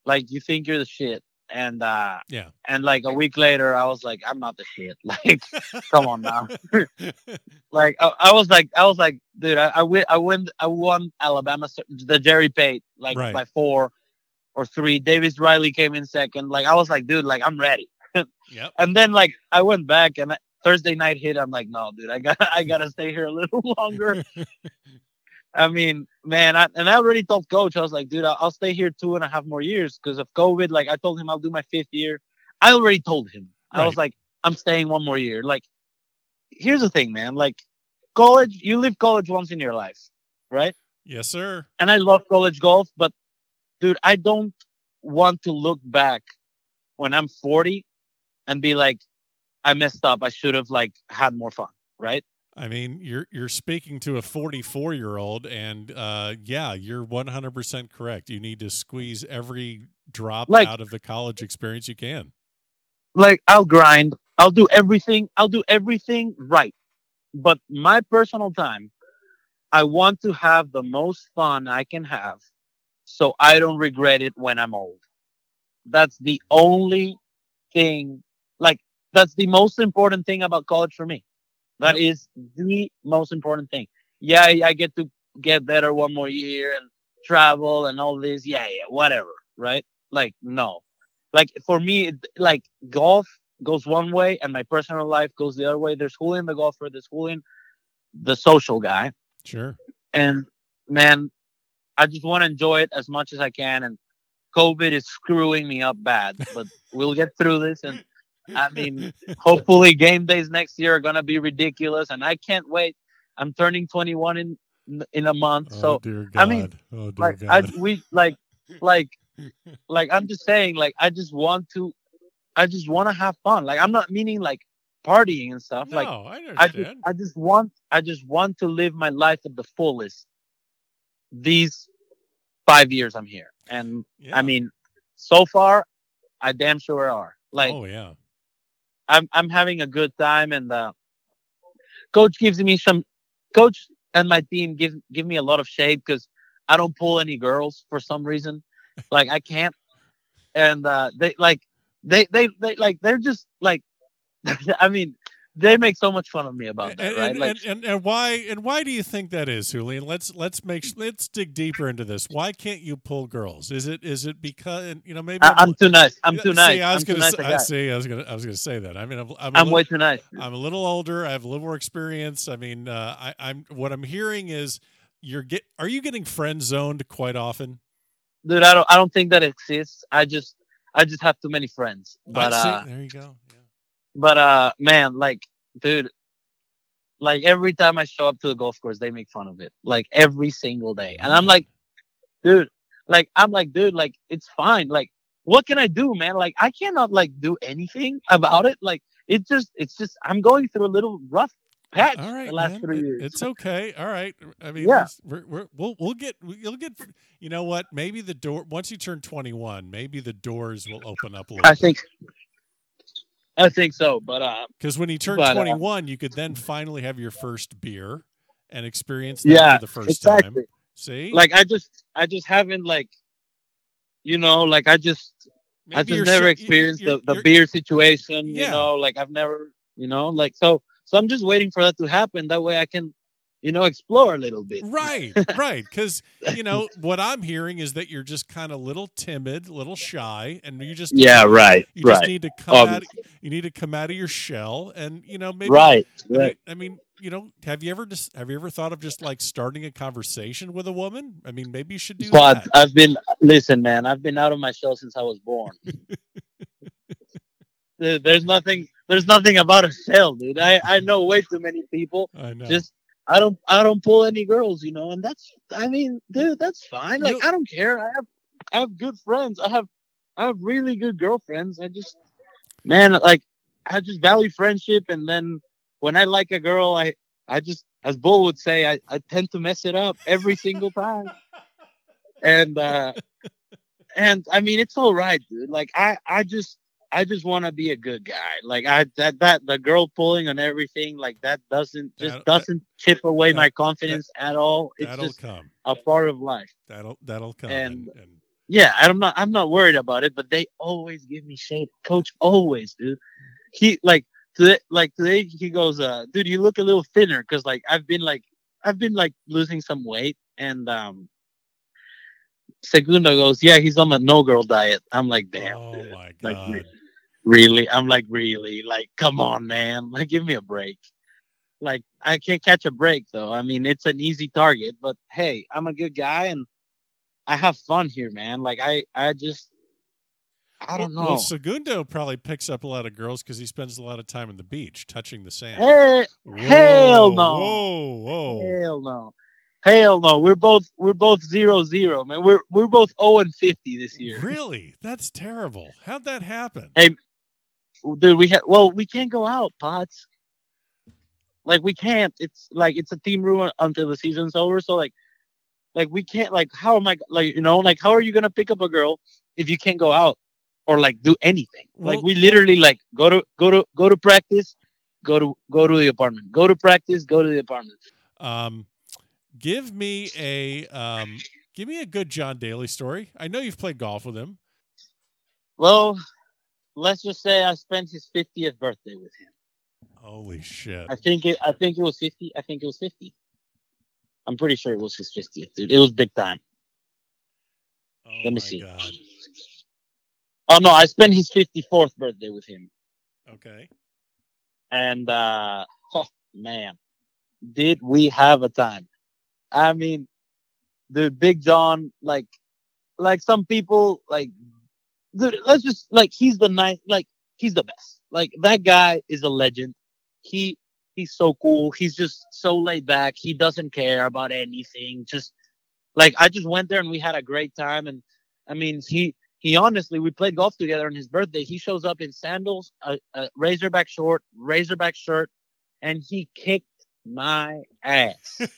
like you think you're the shit. And uh Yeah. and like a week later, I was like, I'm not the shit. Like, come on now. like I, I was like I was like, dude, I, I win I win I won Alabama the Jerry Pate like Right. by four or three. Davis Riley came in second. Like I was like, dude, like I'm ready. yep. And then like I went back and I- Thursday night hit. I'm like, no, dude, I got I gotta stay here a little longer. I mean, man, I, and I already told coach, I was like, dude, I'll, I'll stay here two and a half more years because of COVID. Like, I told him I'll do my fifth year. I already told him. I was like, I'm staying one more year. Like, here's the thing, man. Like, college, you live college once in your life, right? yes, sir. And I love college golf, but dude, I don't want to look back when I'm 40 and be like, I messed up. I should have like had more fun, right? I mean, you're you're speaking to a 44 year old, and uh, yeah, you're 100 percent correct. You need to squeeze every drop Like- out of the college experience you can. like I'll grind. I'll do everything. I'll do everything right. But my personal time, I want to have the most fun I can have so I don't regret it when I'm old. That's the only thing, like, that's the most important thing about college for me. That is the most important thing. Yeah, I get to get better one more year and travel and all this. Yeah, yeah, whatever. Right? Like, no like for me like golf goes one way and my personal life goes the other way there's Julian the golfer there's Julian the social guy Sure. and man I just want to enjoy it as much as I can and COVID is screwing me up bad but we'll get through this and I mean hopefully game days next year are gonna be ridiculous and I can't wait I'm turning 21 in in a month. Oh, so dear I mean, oh, dear like I, we like like like I'm just saying like I just want to I just want to have fun. Like I'm not meaning like partying and stuff. no, like I I just. I just want I just want to live my life at the fullest. These five years I'm here, and yeah. I mean, so far, I damn sure are. Like oh yeah. I'm I'm having a good time, and uh, coach gives me some. Coach and my team give give me a lot of shade because I don't pull any girls for some reason. Like I can't, and uh, they like they they they like they're just like. I mean, they make so much fun of me about And, that, right? and, Like, and, and, and why and why do you think that is, Julian? Let's let's make let's dig deeper into this. Why can't you pull girls? Is it is it because you know maybe I, I'm too nice. I'm too see, nice. I was I'm gonna say, I see. I was gonna I was gonna say that. I mean, I'm I'm, I'm little, way too nice. I'm a little older. I have a little more experience. I mean, uh, I, I'm what I'm hearing is you're get. Are you getting friend zoned quite often? dude i don't i don't think that exists i just i just have too many friends but uh there you go. Yeah. But uh man like dude like every time i show up to the golf course they make fun of it like every single day and i'm like dude like i'm like dude like it's fine like what can i do man like i cannot like do anything about it like it just it's just i'm going through a little rough patch All right, the last man. three years It's okay. All right. I mean, Yeah. we're, we're, we'll we'll get you'll get. You know what? Maybe the door once you turn 21, maybe the doors will open up a little. i think i think so but uh because when you turn but, uh, 21, you could then finally have your first beer and experience that yeah for the first exactly time. See, like I just I just haven't like you know like I just I Maybe just you're never experienced you're- the, the you're- beer situation Yeah. you know like I've never you know like so so I'm just waiting for that to happen that way I can you know explore a little bit Right, right. Because you know what I'm hearing is that you're just kind of little timid, little shy, and you just yeah right You just need to come out. Obviously. You need to come out of your shell, and you know maybe. right I mean, right I mean, you know, have you ever just have you ever thought of just like starting a conversation with a woman? I mean, maybe you should do but that. I've been listen man I've been out of my shell since I was born there's nothing there's nothing about a shell dude I I know way too many people I know. just I don't I don't pull any girls, you know, and that's I mean, dude, that's fine. Like You- I don't care. I have I have good friends. I have I have really good girlfriends. I just man, like I just value friendship and then when I like a girl, I I just as Bull would say, I, I tend to mess it up every single time. And uh and I mean it's all right, dude. Like I I just I just want to be a good guy. Like I that that the girl pulling on everything like that doesn't just That- doesn't chip away that- my confidence at all. It's that'll just come. a part of life. That'll that'll come. and- and, Yeah, I'm not I'm not worried about it, but they always give me shade. Coach always, dude. He like today like today he goes, uh, dude, you look a little thinner because like I've been like I've been like losing some weight and um Segundo goes, Yeah, he's on a no girl diet. I'm like, damn. oh dude. my Like, god. Really i'm like really like come on man like give me a break like i can't catch a break though i mean it's an easy target but hey i'm a good guy and i have fun here man like i i just i don't know Well, Segundo probably picks up a lot of girls because he spends a lot of time on the beach, touching the sand. hey, hell no. Whoa, whoa. hell no hell no we're both we're both zero zero man we're we're both 0 and 50 this year Really? That's terrible. How'd that happen? Hey, dude we have well we can't go out pots. Like we can't. It's like it's a team rule until the season's over. So like like we can't like how am i like you know like how are you gonna pick up a girl if you can't go out or like do anything? Like we literally like go to go to go to practice go to go to the apartment. Go to practice go to the apartment. Um, give me a um, give me a good John Daly story. I know you've played golf with him. well let's just say i spent his 50th birthday with him Holy shit! i think it i think it was 50 i think it was 50 i'm pretty sure it was his 50th dude it was big time Oh let me see. God. Oh no, I spent his 54th birthday with him. Okay. And uh oh man, did we have a time. I mean, the Big John, like like some people like dude, let's just like he's the nice like he's the best. Like that guy is a legend. He he's so cool. He's just so laid back. He doesn't care about anything. Just like I just went there and we had a great time. And I mean, he he honestly, we played golf together on his birthday. He shows up in sandals, a, a razorback short, razorback shirt, and he kicked my ass.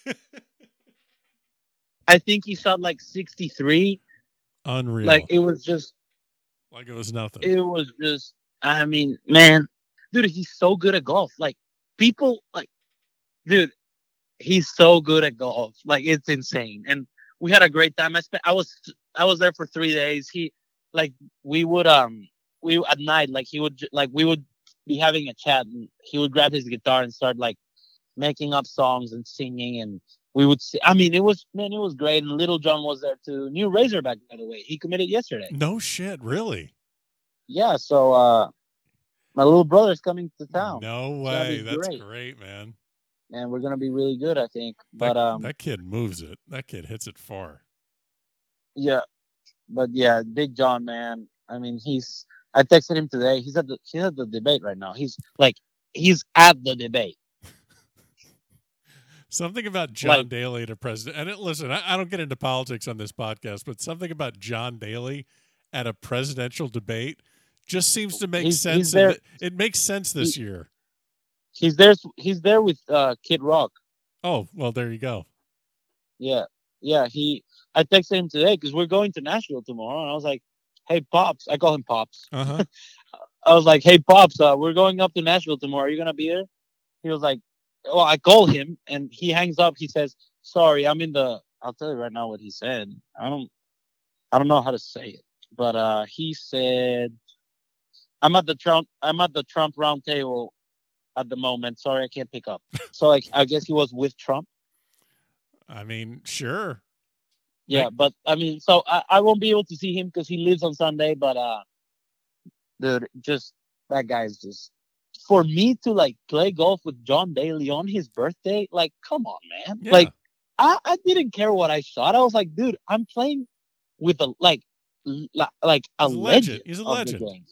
I think he shot like 63. Unreal. Like it was just like it was nothing. It was just I mean, man, dude, he's so good at golf. Like people like dude, he's so good at golf. Like it's insane. And we had a great time. I spent I was I was there for 3 days. He like we would um we at night like he would like we would be having a chat and he would grab his guitar and start like making up songs and singing and we would see i mean it was man it was great and little john was there too new razorback by the way he committed yesterday no shit really yeah so uh my little brother's coming to town no way that's great. great. man and we're gonna be really good i think but that, um that kid moves it that kid hits it far yeah but yeah, Big John, man. I mean, he's. I texted him today. He's at the he's at the debate right now. He's like he's at the debate. Something about John like, Daly to president. And it, listen, I, I, don't get into politics on this podcast, but something about John Daly at a presidential debate just seems to make he's, sense. He's there, it makes sense this he, year. He's there. He's there with uh, Kid Rock. Oh well, there you go. Yeah, yeah. He I texted him today because we're going to Nashville tomorrow, and I was like, "Hey, pops," I call him pops. Uh-huh. I was like, "Hey, pops, uh, we're going up to Nashville tomorrow. Are you gonna be there?" He was like, "Well, I call him, and he hangs up. He says, "Sorry, I'm in the." I'll tell you right now what he said. I don't, I don't know how to say it, but uh, he said, "I'm at the Trump. I'm at the Trump roundtable at the moment. Sorry, I can't pick up." so, like, I guess he was with Trump. I mean, sure. Yeah, but I mean, so I, I won't be able to see him because he lives on Sunday. But uh, dude, just that guy's just for me to like play golf with John Daly on his birthday. Like, come on, man. Yeah. Like, I I didn't care what I shot. I was like, dude, I'm playing with a like like a, He's a legend. legend. He's a legend.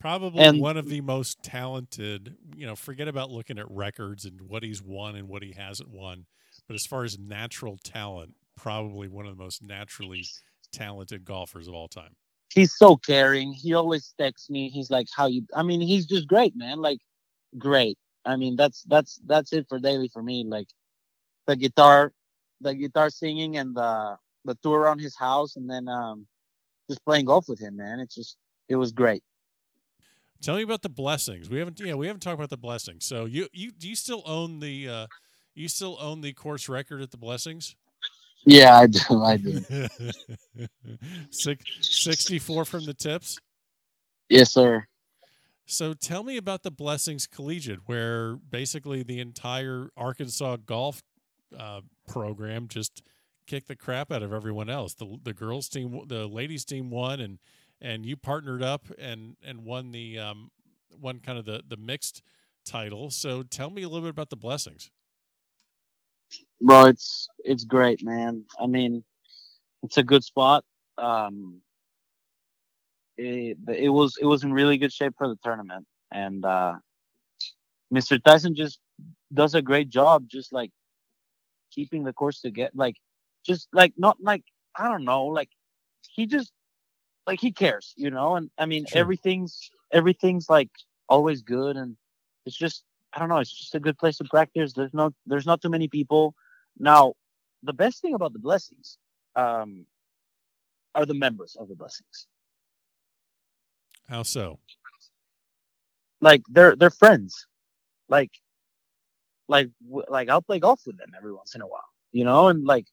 Probably and, one of the most talented. You know, forget about looking at records and what he's won and what he hasn't won. But as far as natural talent, probably one of the most naturally talented golfers of all time. He's so caring. He always texts me. He's like, "How you?" I mean, he's just great, man. Like, great. I mean, that's that's that's it for Daly for me. Like, the guitar, the guitar singing, and the the tour around his house, and then um, just playing golf with him, man. It's just it was great. Tell me about the blessings. We haven't yeah we haven't talked about the blessings. So you you do you still own the uh, you still own the course record at the blessings? Yeah, I do. I do. Six, 64 from the tips? Yes, sir. So tell me about the Blessings Collegiate, where basically the entire Arkansas golf uh, program just kicked the crap out of everyone else. The the girls team, the ladies team won, and and you partnered up and and won the um won kind of the the mixed title. So tell me a little bit about the Blessings bro, it's it's great, man. I mean, it's a good spot. Um, it, it was it was in really good shape for the tournament, and uh, Mr. Tyson just does a great job, just like keeping the course together, like just like not like I don't know, like he just like he cares, you know. And I mean, sure. everything's everything's like always good, and it's just I don't know. It's just a good place to practice. There's not there's not too many people. Now, the best thing about the blessings um, are the members of the blessings. How so? Like they're they're friends. Like, like like I'll play golf with them every once in a while, you know, and like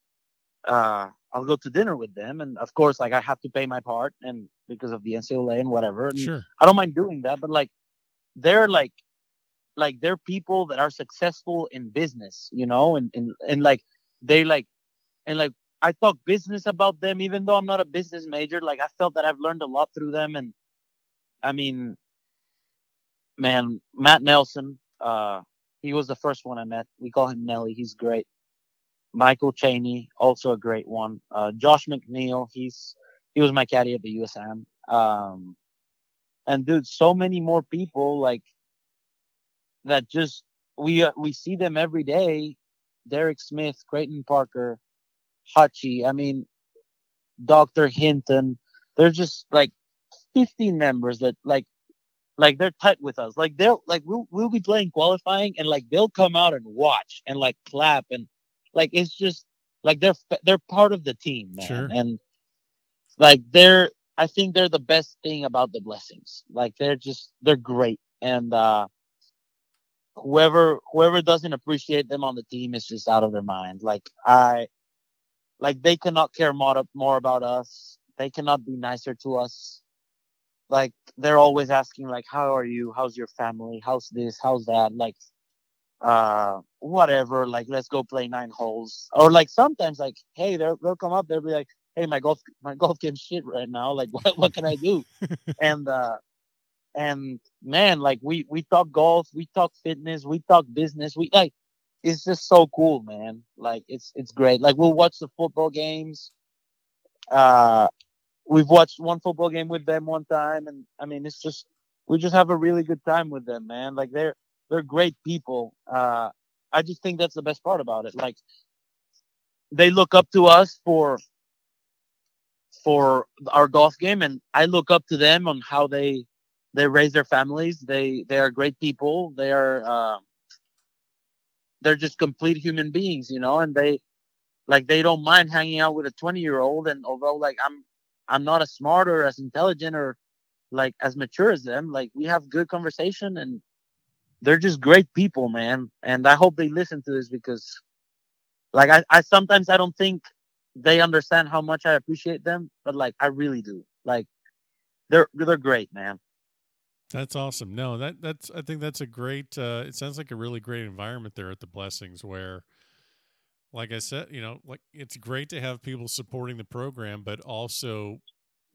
uh, I'll go to dinner with them, and of course, like I have to pay my part, and because of the NCAA and whatever. And sure. I don't mind doing that, but like they're like like they're people that are successful in business, you know, and and, and like they like and like I talk business about them even though I'm not a business major. Like I felt that I've learned a lot through them and I mean man, Matt Nelson, uh he was the first one I met. We call him Nelly. He's great. Michael Cheney, also a great one. Uh, Josh McNeil, he's he was my caddy at the USAM. Um, and dude, so many more people like that just we uh, we see them every day. Derek Smith, Creighton Parker, Hachi. I mean, Doctor Hinton. They're just like 15 members that like like they're tight with us. Like they'll like we'll we'll be playing qualifying and like they'll come out and watch and like clap and like it's just like they're they're part of the team, man. Sure. And like they're I think they're the best thing about the blessings. Like they're just they're great and uh whoever whoever doesn't appreciate them on the team is just out of their mind. Like I like they cannot care more more about us. They cannot be nicer to us. Like they're always asking like how are you? How's your family? How's this? How's that? Like uh whatever. Like let's go play nine holes. Or like sometimes like hey they'll, they'll come up they'll be like hey my golf my golf game's shit right now. Like what, what can i do? And uh and man like we we talk golf we talk fitness we talk business we like it's just so cool man like it's it's great like we'll watch the football games uh we've watched one football game with them one time, and I mean, it's just we just have a really good time with them, man. Like they're they're great people. Uh, I just think that's the best part about it. Like they look up to us for for our golf game, and I look up to them on how they they raise their families. They they are great people. They are uh, they're just complete human beings, you know, and they like they don't mind hanging out with a 20 year old and although like i'm I'm not as smart or as intelligent or like as mature as them. Like we have good conversation and they're just great people, man. And I hope they listen to this because like I, I sometimes I don't think they understand how much I appreciate them, but like I really do. Like they're they're great, man. That's awesome. No, that that's I think that's a great uh it sounds like a really great environment there at the Blessings where like I said, you know, like it's great to have people supporting the program, but also,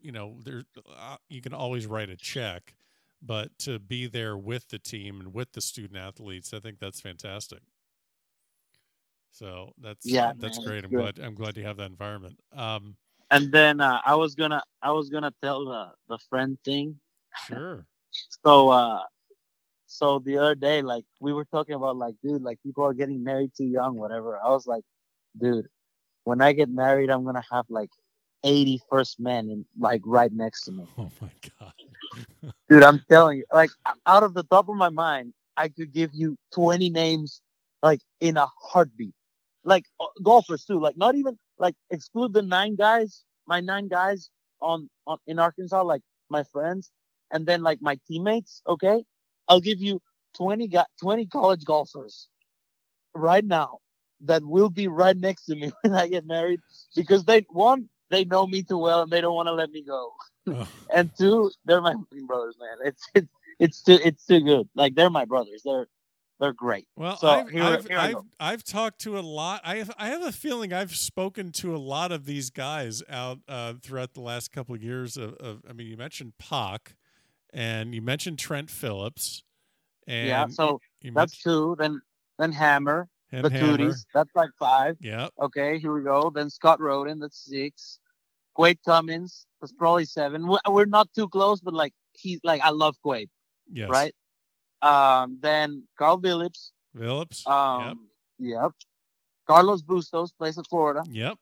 you know, there uh, you can always write a check, but to be there with the team and with the student athletes, I think that's fantastic. So that's yeah, that's man, great. I'm good. glad I'm glad you have that environment. Um, And then uh, I was gonna I was gonna tell the the friend thing. sure. So uh so the other day, like we were talking about like, dude, like people are getting married too young, whatever. I was like, dude, when I get married, I'm gonna have like 80 first men in like right next to me. Oh my god. Dude, I'm telling you, like out of the top of my mind, I could give you 20 names like in a heartbeat. Like golfers too, like not even like exclude the nine guys, my nine guys on, on in Arkansas, like my friends, and then like my teammates, okay? I'll give you 20 guy, 20 college golfers right now that will be right next to me when I get married because they one they know me too well and they don't want to let me go. Oh, And two, they're my brothers, man. It's it's it's too it's too good. Like they're my brothers. They're they're great. Well, So, I've here- I've, here I've. I've talked to a lot. I have I have a feeling I've spoken to a lot of these guys out uh, throughout the last couple of years. Of, of I mean, you mentioned Pak, and you mentioned Trent Phillips, and yeah. So you that's two. Then then Hammer, the Hammer. Tooties. That's like five. Yeah, Okay, here we go. Then Scott Roden. That's six. Quade Cummins. That's probably seven. We- We're not too close, but like he's like I love Quade, yes, right? Um. Then Carl Phillips. Phillips. Um. Yep. Carlos Bustos plays at Florida. yep,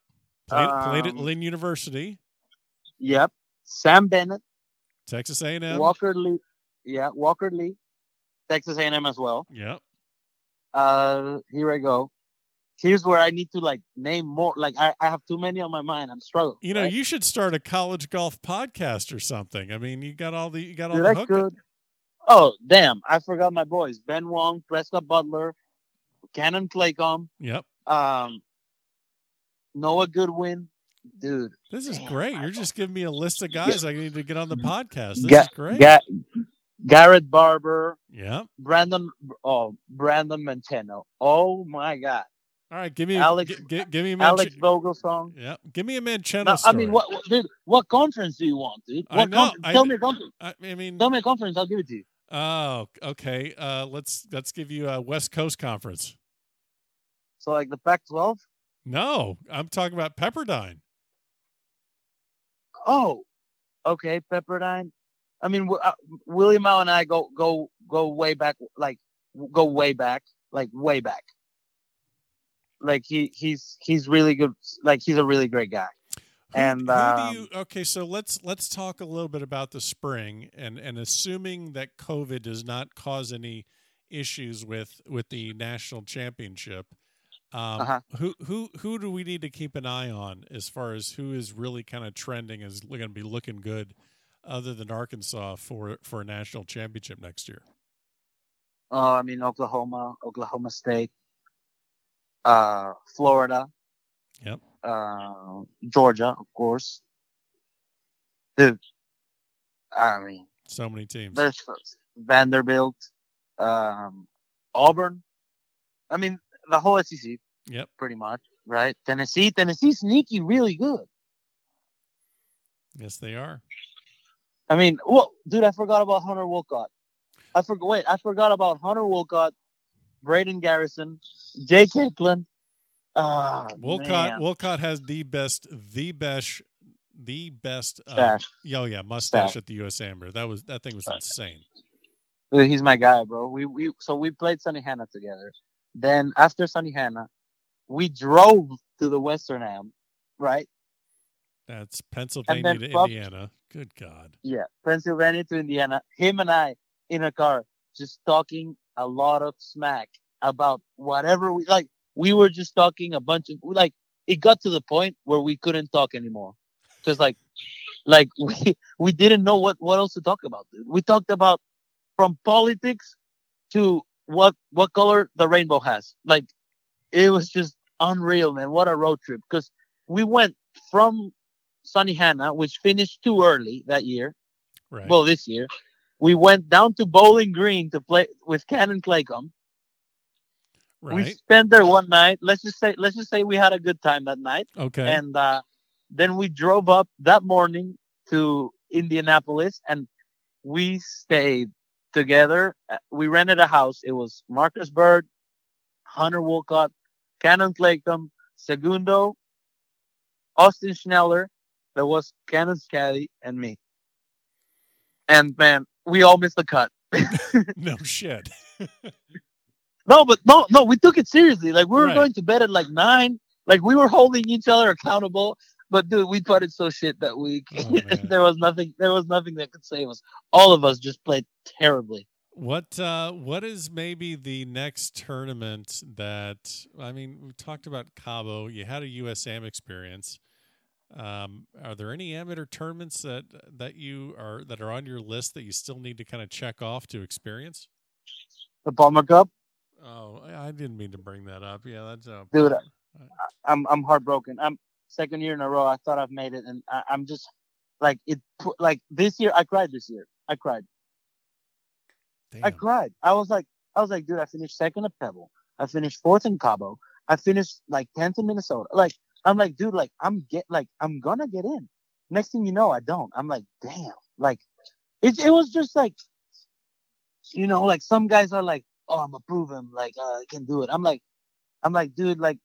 yep. Played, played at um, Lynn University, Yep. Sam Bennett. Texas A and M. Walker Lee. Yeah, Walker Lee. Texas A&M as well. Yep. Uh, here I go. Here's where I need to like name more. Like I, I have too many on my mind. I'm struggling. You know, right? you should start a college golf podcast or something. I mean, you got all the you got all Dude, the hook. Oh damn! I forgot my boys. Ben Wong, Prescott Butler, Cannon Claycomb, Yep. um, Noah Goodwin. Dude, This is Damn, great. You're just giving me a list of guys I need to get on the podcast. This Ga- is great. Ga- Garrett Barber, yeah. Brandon. Oh, Brandon Montano. Oh my God, All right. Give me Alex- gi- gi- give me a Alex Manche- Vogelsong. Yeah. Give me a Mancheno No, I mean, what, what, dude? What conference do you want, dude? I know, conference? I Tell me a conference. I, I mean, Tell me a conference. I'll give it to you. oh, okay. Uh, let's let's give you a West Coast conference. So like the Pac-12. No, I'm talking about Pepperdine. Oh, okay, Pepperdine. I mean, uh, William Mouw and I go go go way back. Like go way back, like way back. Like he he's he's really good. Like he's a really great guy. And, who um, you? Okay, so let's let's talk a little bit about the spring, and and assuming that COVID does not cause any issues with with the national championship, um, Uh-huh. who who who do we need to keep an eye on as far as who is really kind of trending is going to be looking good, other than Arkansas for for a national championship next year? Oh, I mean Oklahoma, Oklahoma State, uh, Florida. Yep. Uh, Georgia, of course. Dude, I mean, So many teams. there's Vanderbilt, um, Auburn. I mean, the whole SEC, Yep. pretty much, right? Tennessee, Tennessee, sneaky, really good. Yes, they are. I mean, well, dude, I forgot about Hunter Wolcott. I forgot. Wait, I forgot about Hunter Wolcott, Braden Garrison, Jake Hicklin. Ah, Wolcott man. Wolcott has the best, the best, the best. Uh, oh yeah, mustache Stash. at the U.S. Amber. That was that thing was insane. He's my guy, bro. We we so we played Sunnehanna together. Then after Sunnehanna, we drove to the Western Am, right? That's Pennsylvania to from- Indiana. Good God. Yeah, Pennsylvania to Indiana. Him and I in a car, just talking a lot of smack about whatever we like. We were just talking a bunch of like. It got to the point where we couldn't talk anymore, because like, like we we didn't know what what else to talk about. Dude. We talked about from politics to what what color the rainbow has. Like, it was just unreal, man. What a road trip! Because we went from Sunnehanna, which finished too early that year. Right. Well, this year, we went down to Bowling Green to play with Cannon Claycomb. We spent there one night. Let's just say, let's just say we had a good time that night, Okay. and uh, then we drove up that morning to Indianapolis, and we stayed together. Uh, We rented a house. It was Marcus Bird, Hunter Wolcott, Cannon Claycomb, Segundo, Austin Schneller. There was Cannon caddy and me. And man, we all missed the cut. no shit. No, but no, no, we took it seriously. Like we were Right. going to bed at like nine. Like we were holding each other accountable. But dude, we putted so shit that week. Oh, there was nothing. There was nothing that could save us. All of us just played terribly. What uh what is maybe the next tournament that I mean we talked about Cabo, you had a USAM experience. Um are there any amateur tournaments that that you are that are on your list that you still need to kind of check off to experience? The Palmer Cup, Oh, I didn't mean to bring that up. Yeah, that's uh, Dude, I'm I'm heartbroken. I'm second year in a row. I thought I've made it, and I, I'm just like it. Like this year, I cried. This year, I cried. I cried. I was like, I was like, dude, I finished second at Pebble. I finished fourth in Cabo. I finished like tenth in Minnesota. Like, I'm like, dude, like I'm get like I'm gonna get in. Next thing you know, I don't. I'm like, damn. Like, it it was just like, you know, like some guys are like, oh, I'm him. Like, uh, I can do it. I'm like, I'm like, dude, like,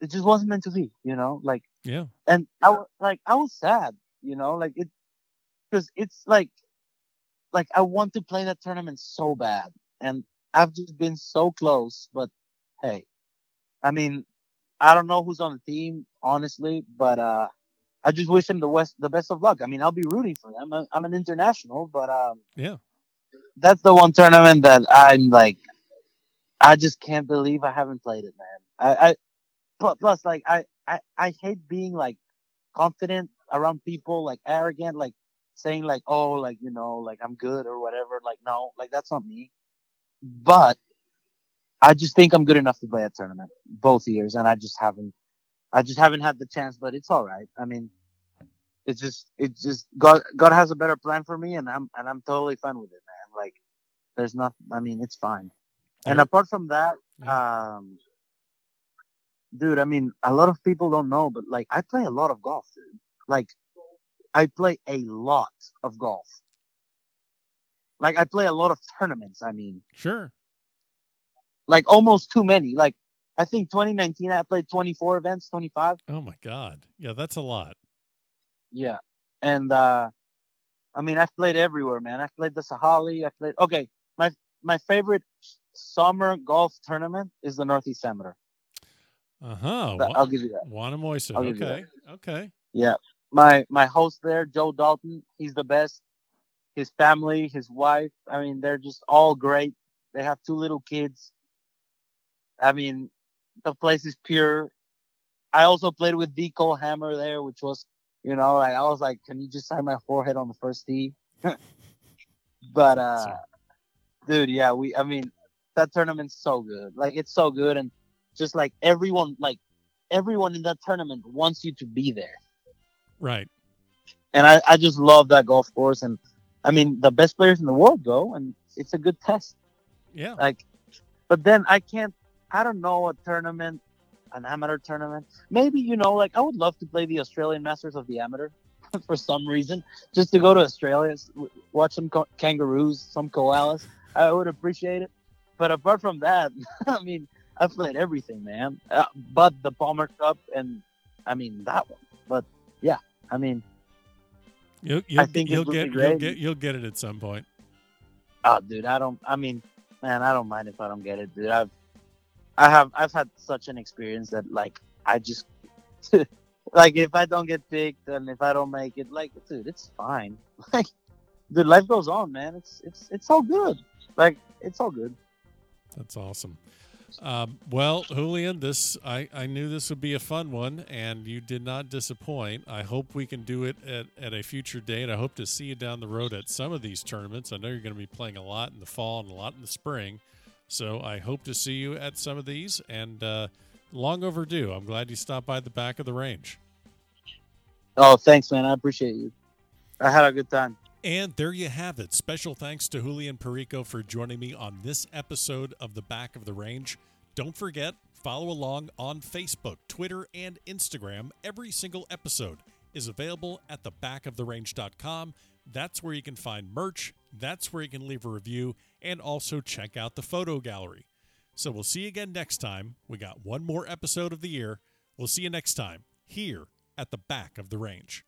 it just wasn't meant to be. You know, like Yeah. and I was like, I was sad, you know, like it, because it's like, like I want to play that tournament so bad, and I've just been so close. But hey, I mean, I don't know who's on the team, honestly, but uh, I just wish them the west the best of luck. I mean, I'll be rooting for them. I'm, I'm an international, but um, Yeah. that's the one tournament that I'm like, I just can't believe I haven't played it, man. I, I plus, plus like I, I, I hate being like confident around people, like arrogant, like saying like, oh, like you know, like I'm good or whatever. Like no, like that's not me. But I just think I'm good enough to play a tournament both years, and I just haven't, I just haven't had the chance. But it's all right. I mean, it's just, it's just God, God has a better plan for me, and I'm, and I'm totally fine with it, man. Like, there's not, I mean, it's fine. And apart from that, um, dude, I mean, a lot of people don't know, but like, I play a lot of golf, dude. Like, I play a lot of golf. Like, I play a lot of tournaments. I mean, Sure. like almost too many. Like, I think 2019, I played 24 events, 25. Oh my god. Yeah, that's a lot. Yeah. And uh I mean I've played everywhere, man. I've played the Sahalee, I played okay, my my favorite summer golf tournament is the Northeast Amateur. Uh huh. I'll give you that. Wannamoisett. Okay. Okay. Yeah. My my host there, Joe Dalton, he's the best. His family, his wife, I mean, they're just all great. They have two little kids. I mean, the place is pure. I also played with D. Cole Hammer there, which was, you know, like I was like, can you just sign my forehead on the first tee? but uh dude, yeah, we I mean, that tournament's so good. Like it's so good and just like everyone like everyone in that tournament wants you to be there. Right. And I, I just love that golf course and I mean the best players in the world go and it's a good test. Yeah. Like but then I can't I don't know a tournament an amateur tournament. Maybe, you know, like I would love to play the Australian Masters of the Amateur for some reason, just to go to Australia, watch some co- kangaroos, some koalas. I would appreciate it. But apart from that, I mean, I've played everything, man. Uh, but the Palmer Cup and I mean that one. But yeah, I mean, you'll, you'll, I think you'll get you'll get you'll get it at some point. Oh, dude, I don't. I mean, man, I don't mind if I don't get it, dude. I've I have I've had such an experience that like I just like if I don't get picked and if I don't make it, like dude, it's fine. Like, dude, life goes on, man. It's it's it's all good. Like it's all good. That's awesome. Um, well, Julian, this I, I knew this would be a fun one, and you did not disappoint. I hope we can do it at, at a future date. I hope to see you down the road at some of these tournaments. I know you're going to be playing a lot in the fall and a lot in the spring. So I hope to see you at some of these, and uh, long overdue. I'm glad you stopped by the back of the range. Oh, thanks, man. I appreciate you. I had a good time. And there you have it. Special thanks to Julian Perico for joining me on this episode of The Back of the Range. Don't forget, follow along on Facebook, Twitter, and Instagram. Every single episode is available at thebackoftherange.com. That's where you can find merch, that's where you can leave a review, and also check out the photo gallery. So we'll see you again next time. We got one more episode of the year. We'll see you next time here at the back of the range.